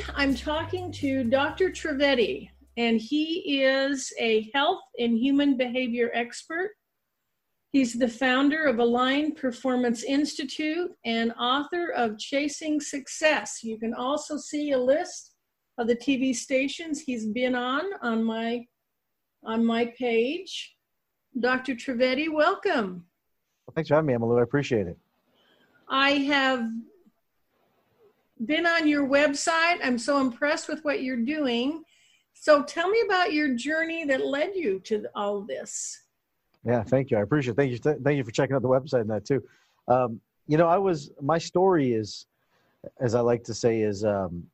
Today, I'm talking to Dr. Trivedi, and he is a health and human behavior expert. He's the founder of Aligned Performance Institute and author of Chasing Success. You can also see a list of the TV stations he's been on on my on my page. Dr. Trivedi, welcome. Well, thanks for having me, Emma Lou. I appreciate it. I have been on your website. I'm so impressed with what you're doing. So tell me about your journey that led you to all this. Yeah, thank you. I appreciate it. Thank you. Thank you for checking out the website and that too. Um, you know, I was, my story is, as I like to say, is, um,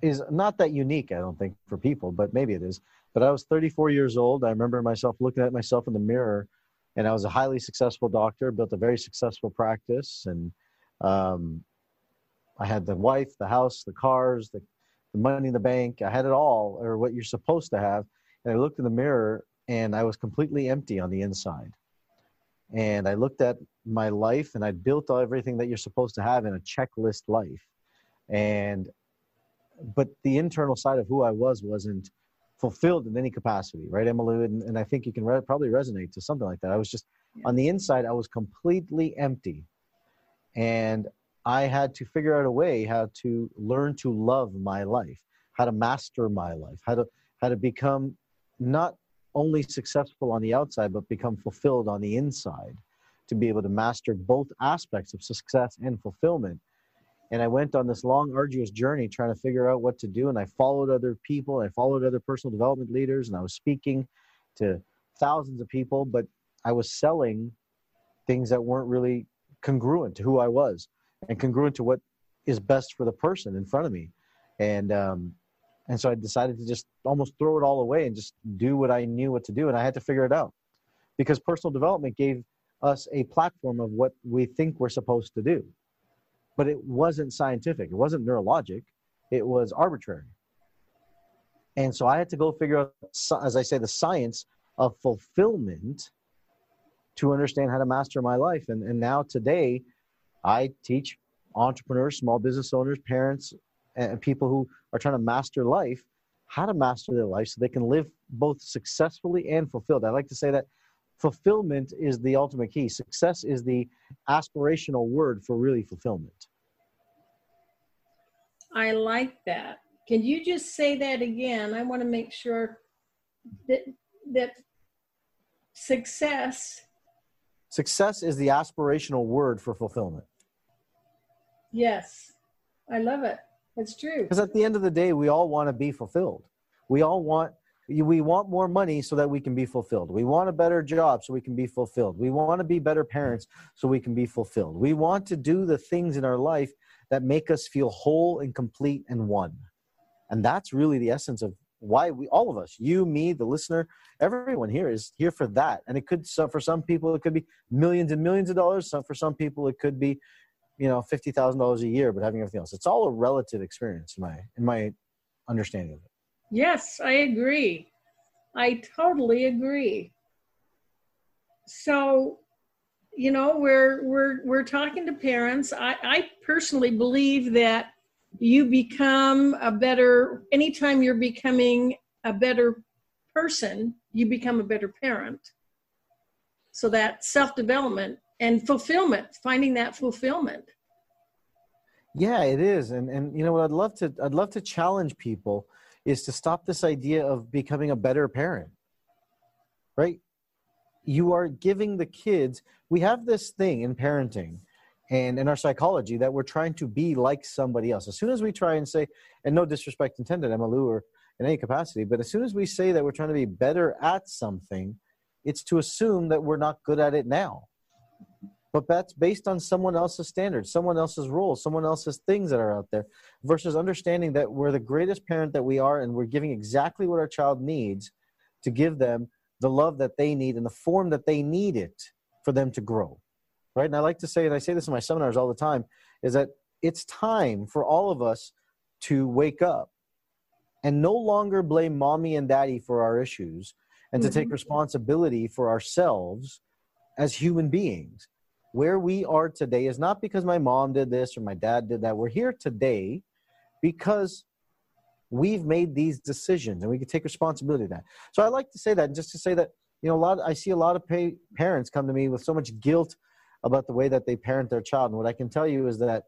is not that unique, I don't think, for people, but maybe it is. But I was 34 years old. I remember myself looking at myself in the mirror, and I was a highly successful doctor, built a very successful practice, and um, I had the wife, the house, the cars, the, the money in the bank. I had it all, or what you're supposed to have. And I looked in the mirror, and I was completely empty on the inside. And I looked at my life, and I built everything that you're supposed to have in a checklist life. And but the internal side of who I was wasn't fulfilled in any capacity, right, Emily? And, and I think you can re- probably resonate to something like that. I was just yeah. on the inside, I was completely empty. And I had to figure out a way how to learn to love my life, how to master my life, how to how to become not only successful on the outside, but become fulfilled on the inside, to be able to master both aspects of success and fulfillment and I went on this long, arduous journey trying to figure out what to do. And I followed other people, I followed other personal development leaders, and I was speaking to thousands of people, but I was selling things that weren't really congruent to who I was and congruent to what is best for the person in front of me. And um, and so I decided to just almost throw it all away and just do what I knew what to do, and I had to figure it out because personal development gave us a platform of what we think we're supposed to do but it wasn't scientific. It wasn't neurologic. It was arbitrary. And so I had to go figure out, as I say, the science of fulfillment to understand how to master my life. And, and now today, I teach entrepreneurs, small business owners, parents, and people who are trying to master life how to master their life so they can live both successfully and fulfilled. I like to say that fulfillment is the ultimate key. Success is the aspirational word for really fulfillment. I like that. Can you just say that again? I want to make sure that that success success is the aspirational word for fulfillment. Yes. I love it. It's true. Because at the end of the day, we all want to be fulfilled. We all want we want more money so that we can be fulfilled. We want a better job so we can be fulfilled. We want to be better parents so we can be fulfilled. We want to do the things in our life that make us feel whole and complete and one. And that's really the essence of why we all of us you me the listener everyone here is here for that and it could so for some people it could be millions and millions of dollars some for some people it could be you know $50000 a year but having everything else it's all a relative experience in my in my understanding of it Yes, I agree. I totally agree. So, you know, we're we're we're talking to parents. I, I personally believe that you become a better anytime you're becoming a better person, you become a better parent. So that self-development and fulfillment, finding that fulfillment. Yeah, it is. And and you know what I'd love to I'd love to challenge people is to stop this idea of becoming a better parent right you are giving the kids we have this thing in parenting and in our psychology that we're trying to be like somebody else as soon as we try and say and no disrespect intended Emma Lou or in any capacity but as soon as we say that we're trying to be better at something it's to assume that we're not good at it now but that's based on someone else's standards, someone else's rules, someone else's things that are out there, versus understanding that we're the greatest parent that we are and we're giving exactly what our child needs to give them the love that they need and the form that they need it for them to grow. Right? And I like to say, and I say this in my seminars all the time, is that it's time for all of us to wake up and no longer blame mommy and daddy for our issues and mm-hmm. to take mm-hmm. responsibility for ourselves as human beings where we are today is not because my mom did this or my dad did that. We're here today because we've made these decisions and we can take responsibility of that. So I like to say that just to say that, you know, a lot, I see a lot of pay, parents come to me with so much guilt about the way that they parent their child. And what I can tell you is that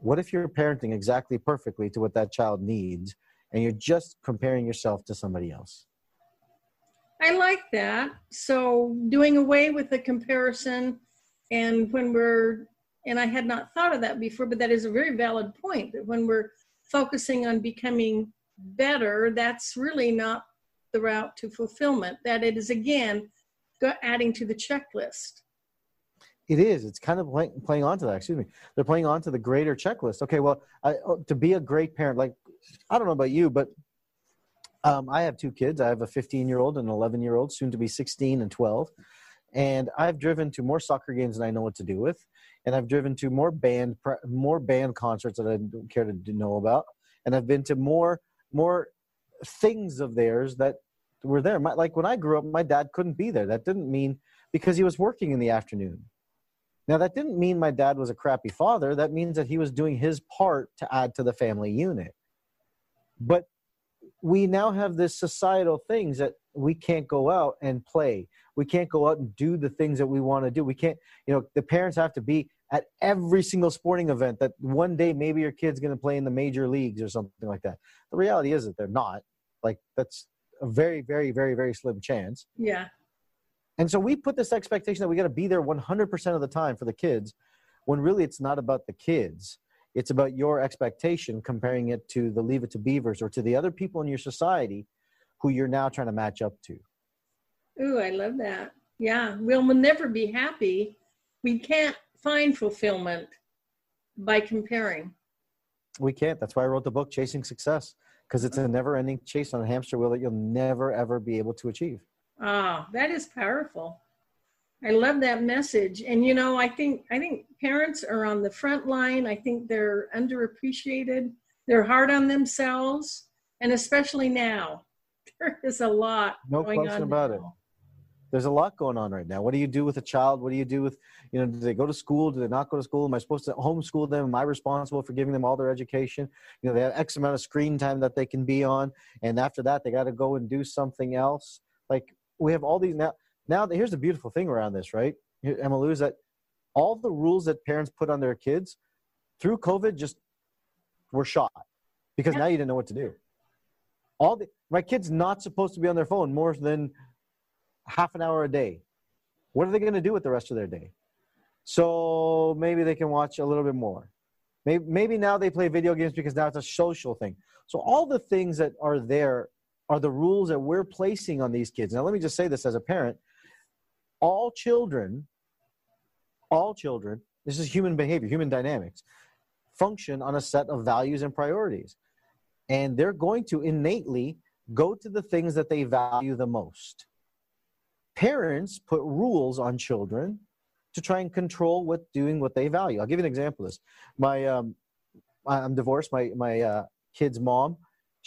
what if you're parenting exactly perfectly to what that child needs and you're just comparing yourself to somebody else? I like that. So doing away with the comparison and when we're, and I had not thought of that before, but that is a very valid point that when we're focusing on becoming better, that's really not the route to fulfillment. That it is, again, adding to the checklist. It is. It's kind of playing, playing onto that. Excuse me. They're playing onto the greater checklist. Okay, well, I, oh, to be a great parent, like I don't know about you, but um, I have two kids. I have a 15 year old and an 11 year old, soon to be 16 and 12 and I've driven to more soccer games than I know what to do with, and I've driven to more band more band concerts that I don't care to know about, and I've been to more more things of theirs that were there. My, like when I grew up, my dad couldn't be there. That didn't mean because he was working in the afternoon. Now that didn't mean my dad was a crappy father. That means that he was doing his part to add to the family unit. But we now have this societal things that we can't go out and play. We can't go out and do the things that we want to do. We can't you know the parents have to be at every single sporting event that one day maybe your kid's going to play in the major leagues or something like that. The reality is that they're not. Like that's a very very very very slim chance. Yeah and so we put this expectation that we got to be there 100% of the time for the kids when really it's not about the kids it's about your expectation comparing it to the leave it to beavers or to the other people in your society who you're now trying to match up to Ooh, I love that. Yeah, we'll, we'll never be happy. We can't find fulfillment by comparing. We can't. That's why I wrote the book, Chasing Success, because it's a uh-huh. never ending chase on a hamster wheel that you'll never, ever be able to achieve. Ah, oh, that is powerful. I love that message. And you know, I think I think parents are on the front line. I think they're underappreciated. They're hard on themselves, and especially now, there is a lot. No question about now. it there's a lot going on right now. What do you do with a child? What do you do with, you know, do they go to school? Do they not go to school? Am I supposed to homeschool them? Am I responsible for giving them all their education? You know, they have X amount of screen time that they can be on. And after that, they got to go and do something else. Like we have all these now. Now, here's the beautiful thing around this, right? Emma Lou, is that all the rules that parents put on their kids through COVID just were shot because now you didn't know what to do. All the, my kid's not supposed to be on their phone more than half an hour a day. What are they going to do with the rest of their day? So maybe they can watch a little bit more. Maybe, maybe now they play video games because now it's a social thing. So all the things that are there are the rules that we're placing on these kids. Now, let me just say this as a parent all children, all children, this is human behavior, human dynamics, function on a set of values and priorities. And they're going to innately go to the things that they value the most parents put rules on children to try and control what doing what they value. I'll give you an example of this. My um, I'm divorced. My my uh, kid's mom,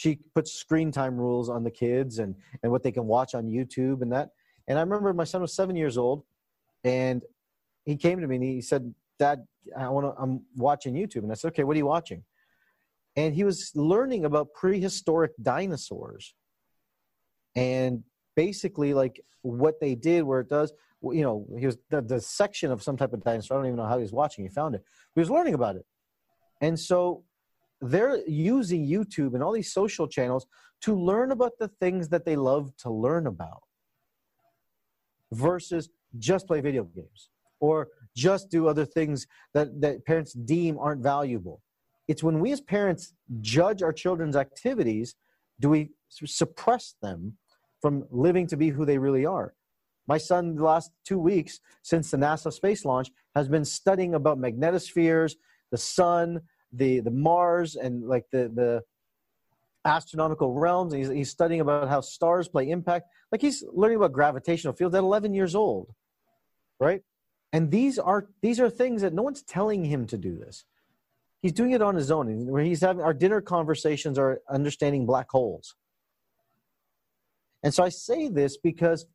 she puts screen time rules on the kids and and what they can watch on YouTube and that. And I remember my son was seven years old, and he came to me and he said, "Dad, I want to. I'm watching YouTube." And I said, "Okay, what are you watching?" And he was learning about prehistoric dinosaurs. And basically like what they did where it does you know he was the, the section of some type of dinosaur i don't even know how he was watching he found it he was learning about it and so they're using youtube and all these social channels to learn about the things that they love to learn about versus just play video games or just do other things that, that parents deem aren't valuable it's when we as parents judge our children's activities do we suppress them from living to be who they really are. My son, the last two weeks since the NASA space launch, has been studying about magnetospheres, the sun, the the Mars, and like the the astronomical realms. He's, he's studying about how stars play impact. Like he's learning about gravitational fields at 11 years old, right? And these are these are things that no one's telling him to do this. He's doing it on his own. Where he's having our dinner conversations are understanding black holes. And so I say this because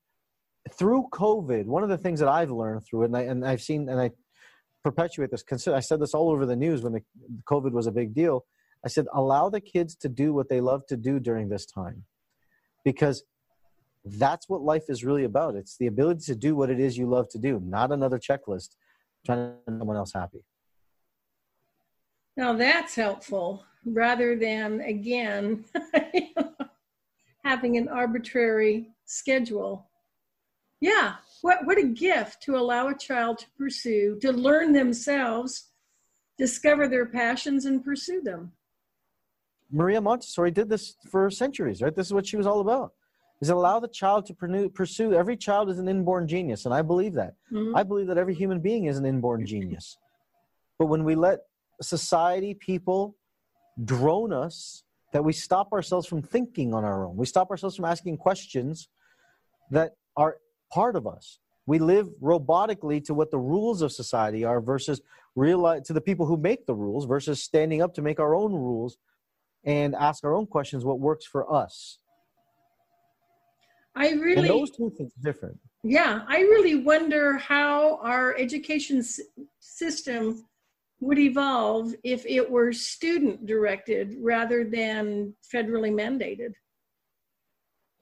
through COVID, one of the things that I've learned through it, and, I, and I've seen, and I perpetuate this. I said this all over the news when the COVID was a big deal. I said, allow the kids to do what they love to do during this time, because that's what life is really about. It's the ability to do what it is you love to do, not another checklist trying to make someone else happy. Now that's helpful rather than, again, having an arbitrary schedule. Yeah, what, what a gift to allow a child to pursue, to learn themselves, discover their passions, and pursue them. Maria Montessori did this for centuries, right? This is what she was all about. Is allow the child to pursue. Every child is an inborn genius, and I believe that. Mm-hmm. I believe that every human being is an inborn genius. But when we let society, people drone us, that we stop ourselves from thinking on our own. We stop ourselves from asking questions that are part of us. We live robotically to what the rules of society are versus realize to the people who make the rules versus standing up to make our own rules and ask our own questions what works for us. I really and those two things are different. Yeah, I really wonder how our education s- system would evolve if it were student directed rather than federally mandated.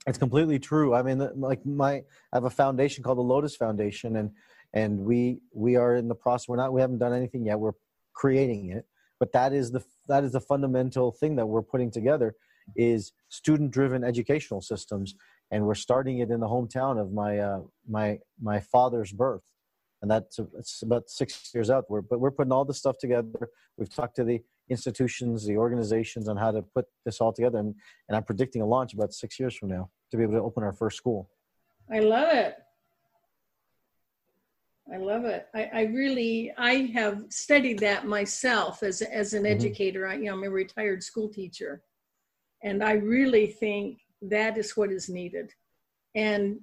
It's completely true. I mean, like my, I have a foundation called the Lotus Foundation, and and we we are in the process. We're not. We haven't done anything yet. We're creating it, but that is the that is the fundamental thing that we're putting together is student driven educational systems, and we're starting it in the hometown of my uh, my my father's birth, and that's it's about six years out. We're, but we're putting all this stuff together. We've talked to the institutions, the organizations on how to put this all together. And, and I'm predicting a launch about six years from now to be able to open our first school. I love it. I love it. I, I really, I have studied that myself as, as an mm-hmm. educator. I, you know, I'm a retired school teacher. And I really think that is what is needed. And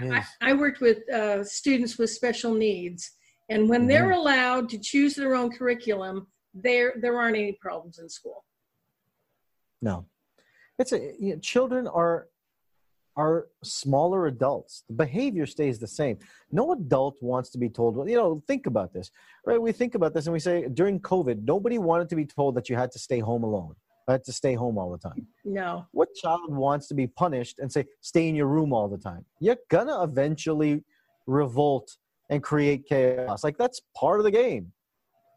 yes. I, I, worked with uh, students with special needs. And when mm-hmm. they're allowed to choose their own curriculum, there there aren't any problems in school. No, it's a you know, children are are smaller adults. The behavior stays the same. No adult wants to be told, well, you know, think about this, right? We think about this and we say during COVID, nobody wanted to be told that you had to stay home alone. I had to stay home all the time. No. What child wants to be punished and say, stay in your room all the time? You're gonna eventually revolt and create chaos. Like that's part of the game.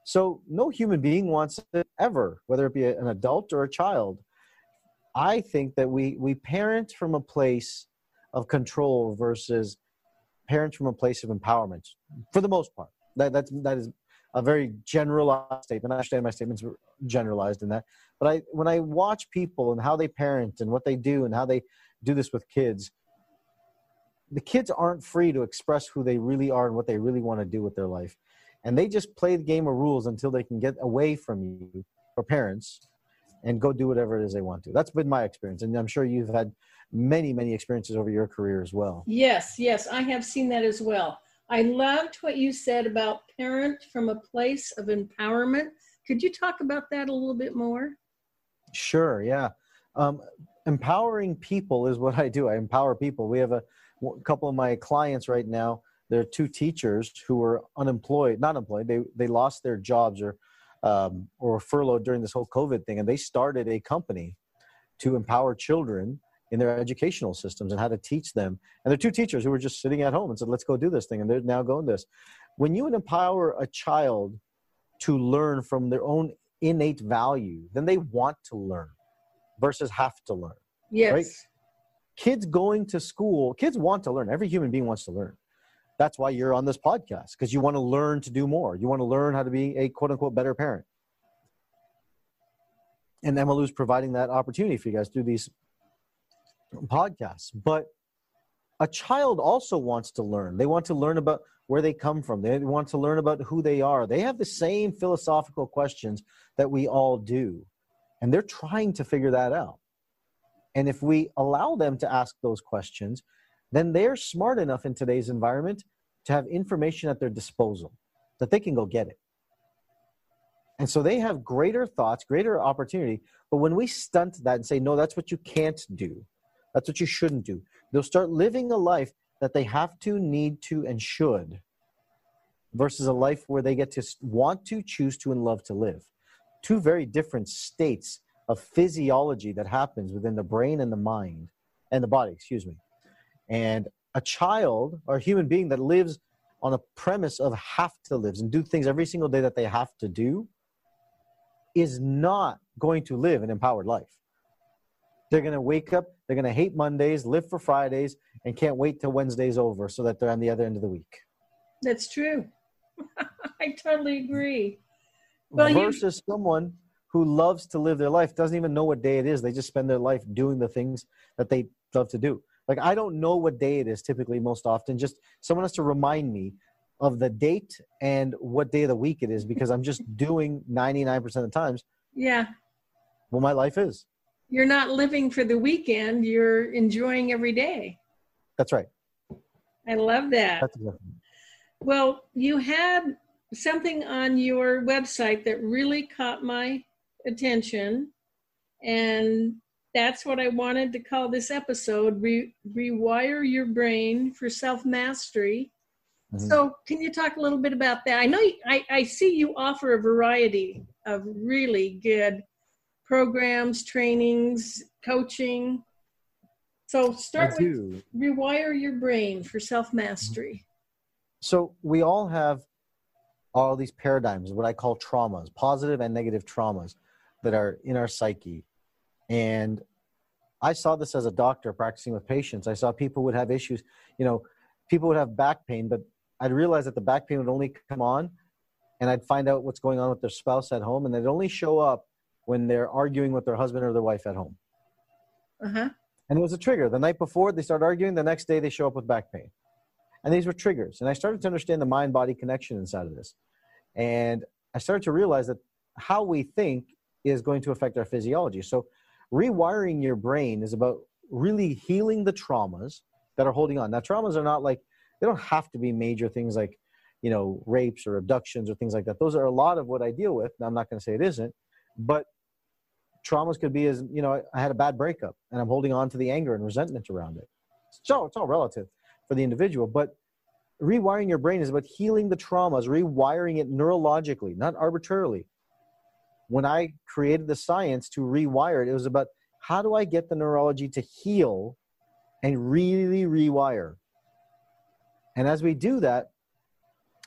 So no human being wants it ever, whether it be an adult or a child. I think that we we parent from a place of control versus parents from a place of empowerment, for the most part. That that's that is a very generalized statement. I understand my statements were generalized in that, but I when I watch people and how they parent and what they do and how they do this with kids, the kids aren't free to express who they really are and what they really want to do with their life and they just play the game of rules until they can get away from you or parents and go do whatever it is they want to. That's been my experience, and I'm sure you've had many, many experiences over your career as well. Yes, yes, I have seen that as well. I loved what you said about parent from a place of empowerment. Could you talk about that a little bit more? Sure, yeah. Um, empowering people is what I do. I empower people. We have a, a couple of my clients right now there are two teachers who were unemployed, not employed. They they lost their jobs or um, or furloughed during this whole COVID thing, and they started a company to empower children in their educational systems and how to teach them. And they're two teachers who were just sitting at home and said, "Let's go do this thing," and they're now going this. When you empower a child to learn from their own innate value, then they want to learn versus have to learn. Yes. Right? Kids going to school, kids want to learn. Every human being wants to learn that's why you're on this podcast because you want to learn to do more. You want to learn how to be a quote unquote better parent. And Emma Lou is providing that opportunity for you guys through these podcasts. But a child also wants to learn. They want to learn about where they come from. They want to learn about who they are. They have the same philosophical questions that we all do. And they're trying to figure that out. And if we allow them to ask those questions, then they're smart enough in today's environment to have information at their disposal that they can go get it. And so they have greater thoughts, greater opportunity. But when we stunt that and say, no, that's what you can't do, that's what you shouldn't do, they'll start living a life that they have to, need to, and should, versus a life where they get to want to, choose to, and love to live. Two very different states of physiology that happens within the brain and the mind and the body, excuse me. And a child or a human being that lives on a premise of have to live and do things every single day that they have to do is not going to live an empowered life. They're going to wake up, they're going to hate Mondays, live for Fridays, and can't wait till Wednesday's over so that they're on the other end of the week. That's true. I totally agree. Well, Versus you... someone who loves to live their life, doesn't even know what day it is. They just spend their life doing the things that they love to do. Like I don't know what day it is typically most often. Just someone has to remind me of the date and what day of the week it is because I'm just doing 99% of the times. Yeah. Well, my life is. You're not living for the weekend, you're enjoying every day. That's right. I love that. That's exactly. Well, you had something on your website that really caught my attention. And that's what I wanted to call this episode Re- Rewire Your Brain for Self Mastery. Mm-hmm. So, can you talk a little bit about that? I know you, I, I see you offer a variety of really good programs, trainings, coaching. So, start with. Rewire Your Brain for Self Mastery. So, we all have all these paradigms, what I call traumas, positive and negative traumas that are in our psyche. And I saw this as a doctor practicing with patients. I saw people would have issues, you know, people would have back pain, but I'd realize that the back pain would only come on and I'd find out what's going on with their spouse at home and they'd only show up when they're arguing with their husband or their wife at home. Uh-huh. And it was a trigger. The night before they start arguing, the next day they show up with back pain. And these were triggers. And I started to understand the mind body connection inside of this. And I started to realize that how we think is going to affect our physiology. So, rewiring your brain is about really healing the traumas that are holding on. Now, traumas are not like, they don't have to be major things like, you know, rapes or abductions or things like that. Those are a lot of what I deal with. Now, I'm not going to say it isn't, but traumas could be as, you know, I had a bad breakup and I'm holding on to the anger and resentment around it. So it's all relative for the individual. But rewiring your brain is about healing the traumas, rewiring it neurologically, not arbitrarily. When I created the science to rewire it, it was about how do I get the neurology to heal and really rewire. And as we do that,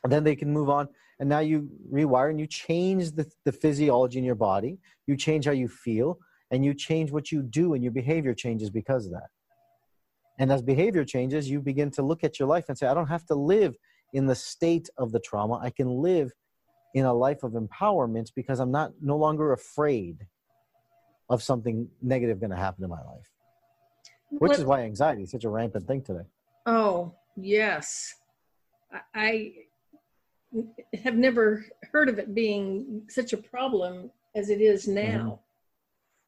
then they can move on. And now you rewire and you change the, the physiology in your body, you change how you feel, and you change what you do, and your behavior changes because of that. And as behavior changes, you begin to look at your life and say, I don't have to live in the state of the trauma. I can live in a life of empowerment because I'm not no longer afraid of something negative going to happen in my life. Which what? is why anxiety is such a rampant thing today. Oh, yes. I have never heard of it being such a problem as it is now. Mm-hmm.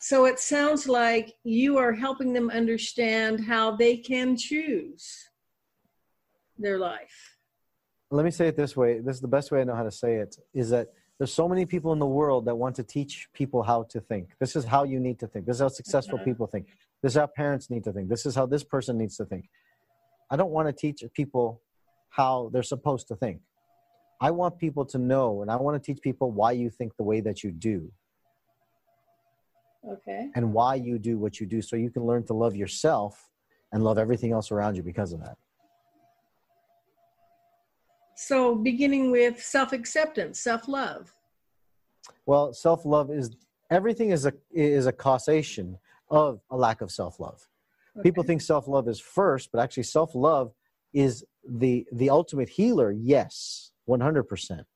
So it sounds like you are helping them understand how they can choose their life. Let me say it this way. This is the best way I know how to say it is that there's so many people in the world that want to teach people how to think. This is how you need to think. This is how successful uh-huh. people think. This is how parents need to think. This is how this person needs to think. I don't want to teach people how they're supposed to think. I want people to know and I want to teach people why you think the way that you do Okay. And why you do what you do so you can learn to love yourself and love everything else around you because of that. So, beginning with self acceptance, self love. Well, self love is everything is a is a causation of a lack of self love. Okay. People think self love is first, but actually self love is the the ultimate healer. Yes, one hundred percent.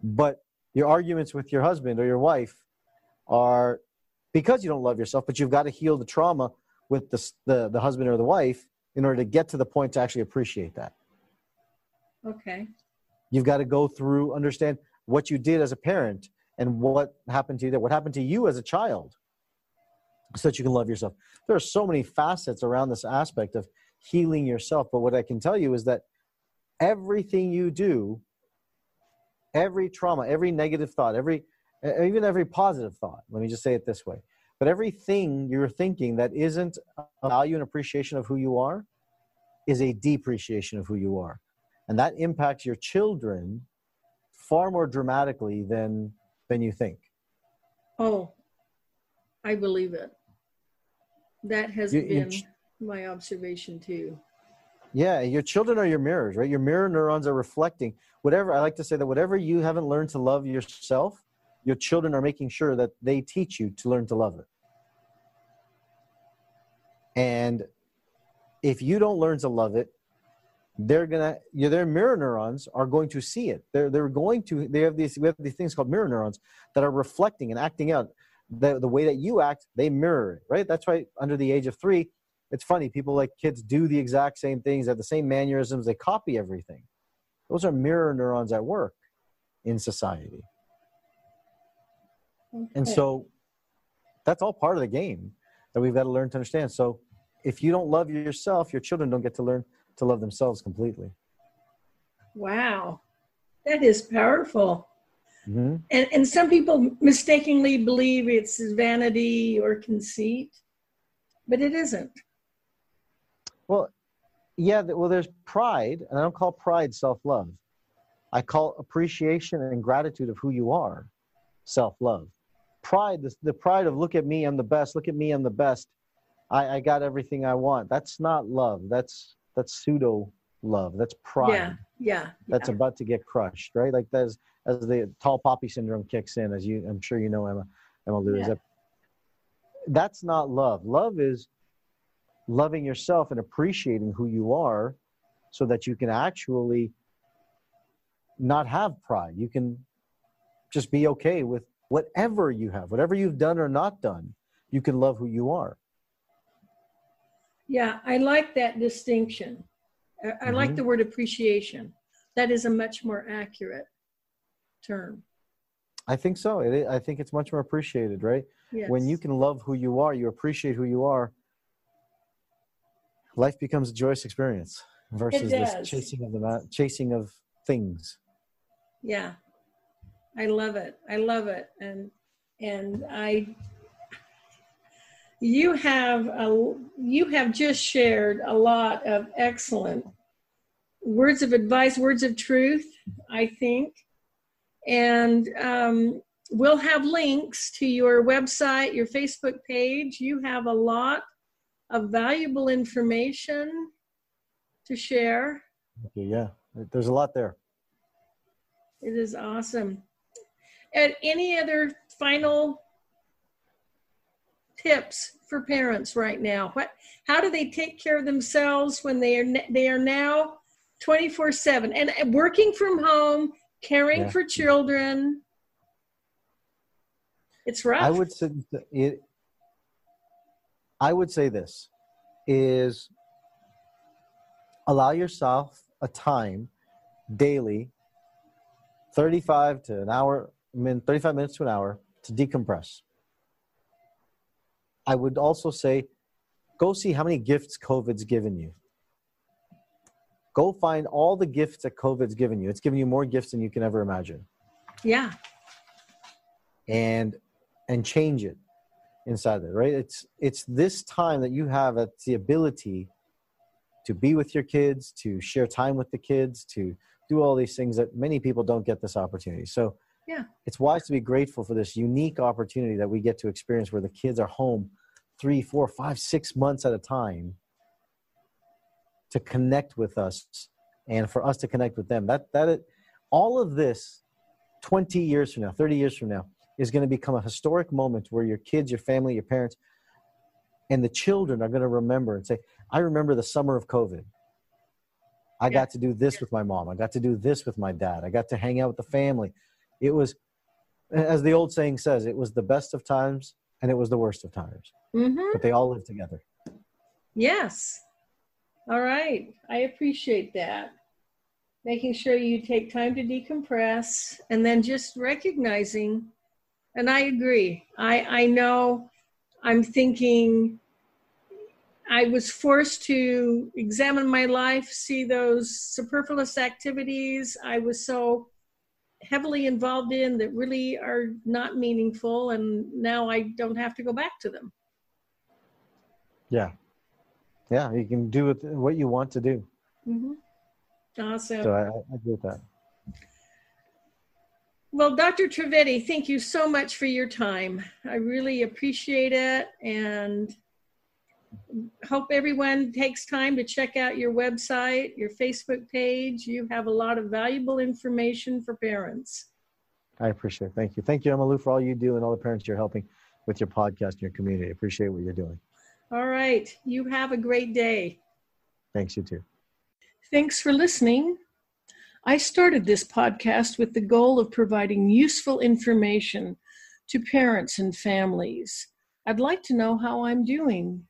But your arguments with your husband or your wife are because you don't love yourself, but you've got to heal the trauma with the, the, the husband or the wife, in order to get to the point to actually appreciate that. Okay. You've got to go through, understand what you did as a parent and what happened to you there, what happened to you as a child, so that you can love yourself. There are so many facets around this aspect of healing yourself. But what I can tell you is that everything you do, every trauma, every negative thought, every even every positive thought, let me just say it this way. But everything you're thinking that isn't a value and appreciation of who you are is a depreciation of who you are. And that impacts your children far more dramatically than than you think. Oh, I believe it. That has You- been you- my observation too. Yeah, your children are your mirrors, right? Your mirror neurons are reflecting whatever. I like to say that whatever you haven't learned to love yourself, your children are making sure that they teach you to learn to love it. And if you don't learn to love it, they're gonna your their mirror neurons are going to see it. They're they're going to they have these we have these things called mirror neurons that are reflecting and acting out the the way that you act. They mirror it, right? That's why under the age of three, it's funny. People like kids do the exact same things, have the same mannerisms, they copy everything. Those are mirror neurons at work in society. okay. And so that's all part of the game that we've got to learn to understand. So if you don't love yourself, your children don't get to learn to love themselves completely. wow, that is powerful. hmm And, and some people mistakenly believe it's vanity or conceit, but it isn't. Well, yeah, well, there's pride, and I don't call pride self love. I call appreciation and gratitude of who you are self love. Pride, the, the pride of look at me, I'm the best, look at me, I'm the best. I, I got everything I want. That's not love. That's that's pseudo love. That's pride. Yeah, yeah. that's yeah. about to get crushed, right? Like as as the tall poppy syndrome kicks in, as you I'm sure you know Emma Emma Lou, is Yeah. that that's not love. Love is loving yourself and appreciating who you are so that you can actually not have pride. You can just be okay with whatever you have, whatever you've done or not done. You can love who you are. Yeah, I like that distinction. I, I like Mhm. the word appreciation. That is a much more accurate term. I think so. It, i- think it's much more appreciated, right? Yes. when you can love who you are, you appreciate who you are, life becomes a joyous experience versus this chasing of the chasing of things. Yeah, I love it. I love it, and and I. You have a you have just shared a lot of excellent words of advice, words of truth. I think, and um, we'll have links to your website, your Facebook page. You have a lot of valuable information to share. Okay, yeah, there's a lot there. It is awesome. And any other final tips for parents right now? What how do they take care of themselves when they are they are now 24/7 and and working from home, caring Yeah. for children? It's rough. I would say it. I would say this is allow yourself a time daily, thirty-five to an hour, I mean, thirty-five minutes to an hour to decompress. I would also say, go see how many gifts COVID's given you. Go find all the gifts that COVID's given you. It's given you more gifts than you can ever imagine yeah. and and change it inside there right it's it's this time that you have it's the ability to be with your kids to share time with the kids to do all these things that many people don't get this opportunity so Yeah. it's wise to be grateful for this unique opportunity that we get to experience where the kids are home three four five six months at a time to connect with us and for us to connect with them that that it, all of this 20 years from now 30 years from now is going to become a historic moment where your kids, your family, your parents, and the children are going to remember and say, I remember the summer of COVID. I Yeah. got to do this with my mom. I got to do this with my dad. I got to hang out with the family. It was, as the old saying says, it was the best of times and it was the worst of times, hmm but they all lived together. Yes. All right. I appreciate that. Making sure you take time to decompress and then just recognizing, and I agree. I, I know I'm thinking I was forced to examine my life, see those superfluous activities I was so heavily involved in that really are not meaningful, and now I don't have to go back to them. Yeah. Yeah, you can do what you want to do. Mm-hmm. Awesome. So I, I agree with that. Well, Dr. Trivedi, thank you so much for your time. I really appreciate it and hope everyone takes time to check out your website, your Facebook page. You have a lot of valuable information for parents. I appreciate it. Thank you. Thank you, Emma Lou, for all you do and all the parents you're helping with your podcast and your community. I appreciate what you're doing. All right. You have a great day. Thanks, you too. Thanks for listening. I started this podcast with the goal of providing useful information to parents and families. I'd like to know how I'm doing.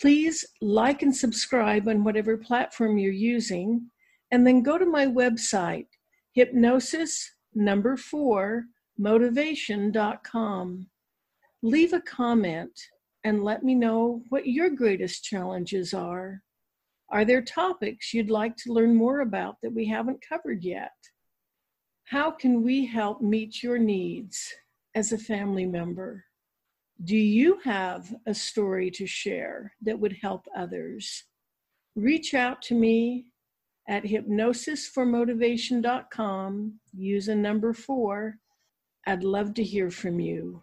Please like and subscribe on whatever platform you're using, and then go to my website, hypnosis number four motivation.com. Leave a comment and let me know what your greatest challenges are. Are there topics you'd like to learn more about that we haven't covered yet? How can we help meet your needs as a family member? Do you have a story to share that would help others? Reach out to me at hypnosisformotivation.com. Use a number four. I'd love to hear from you.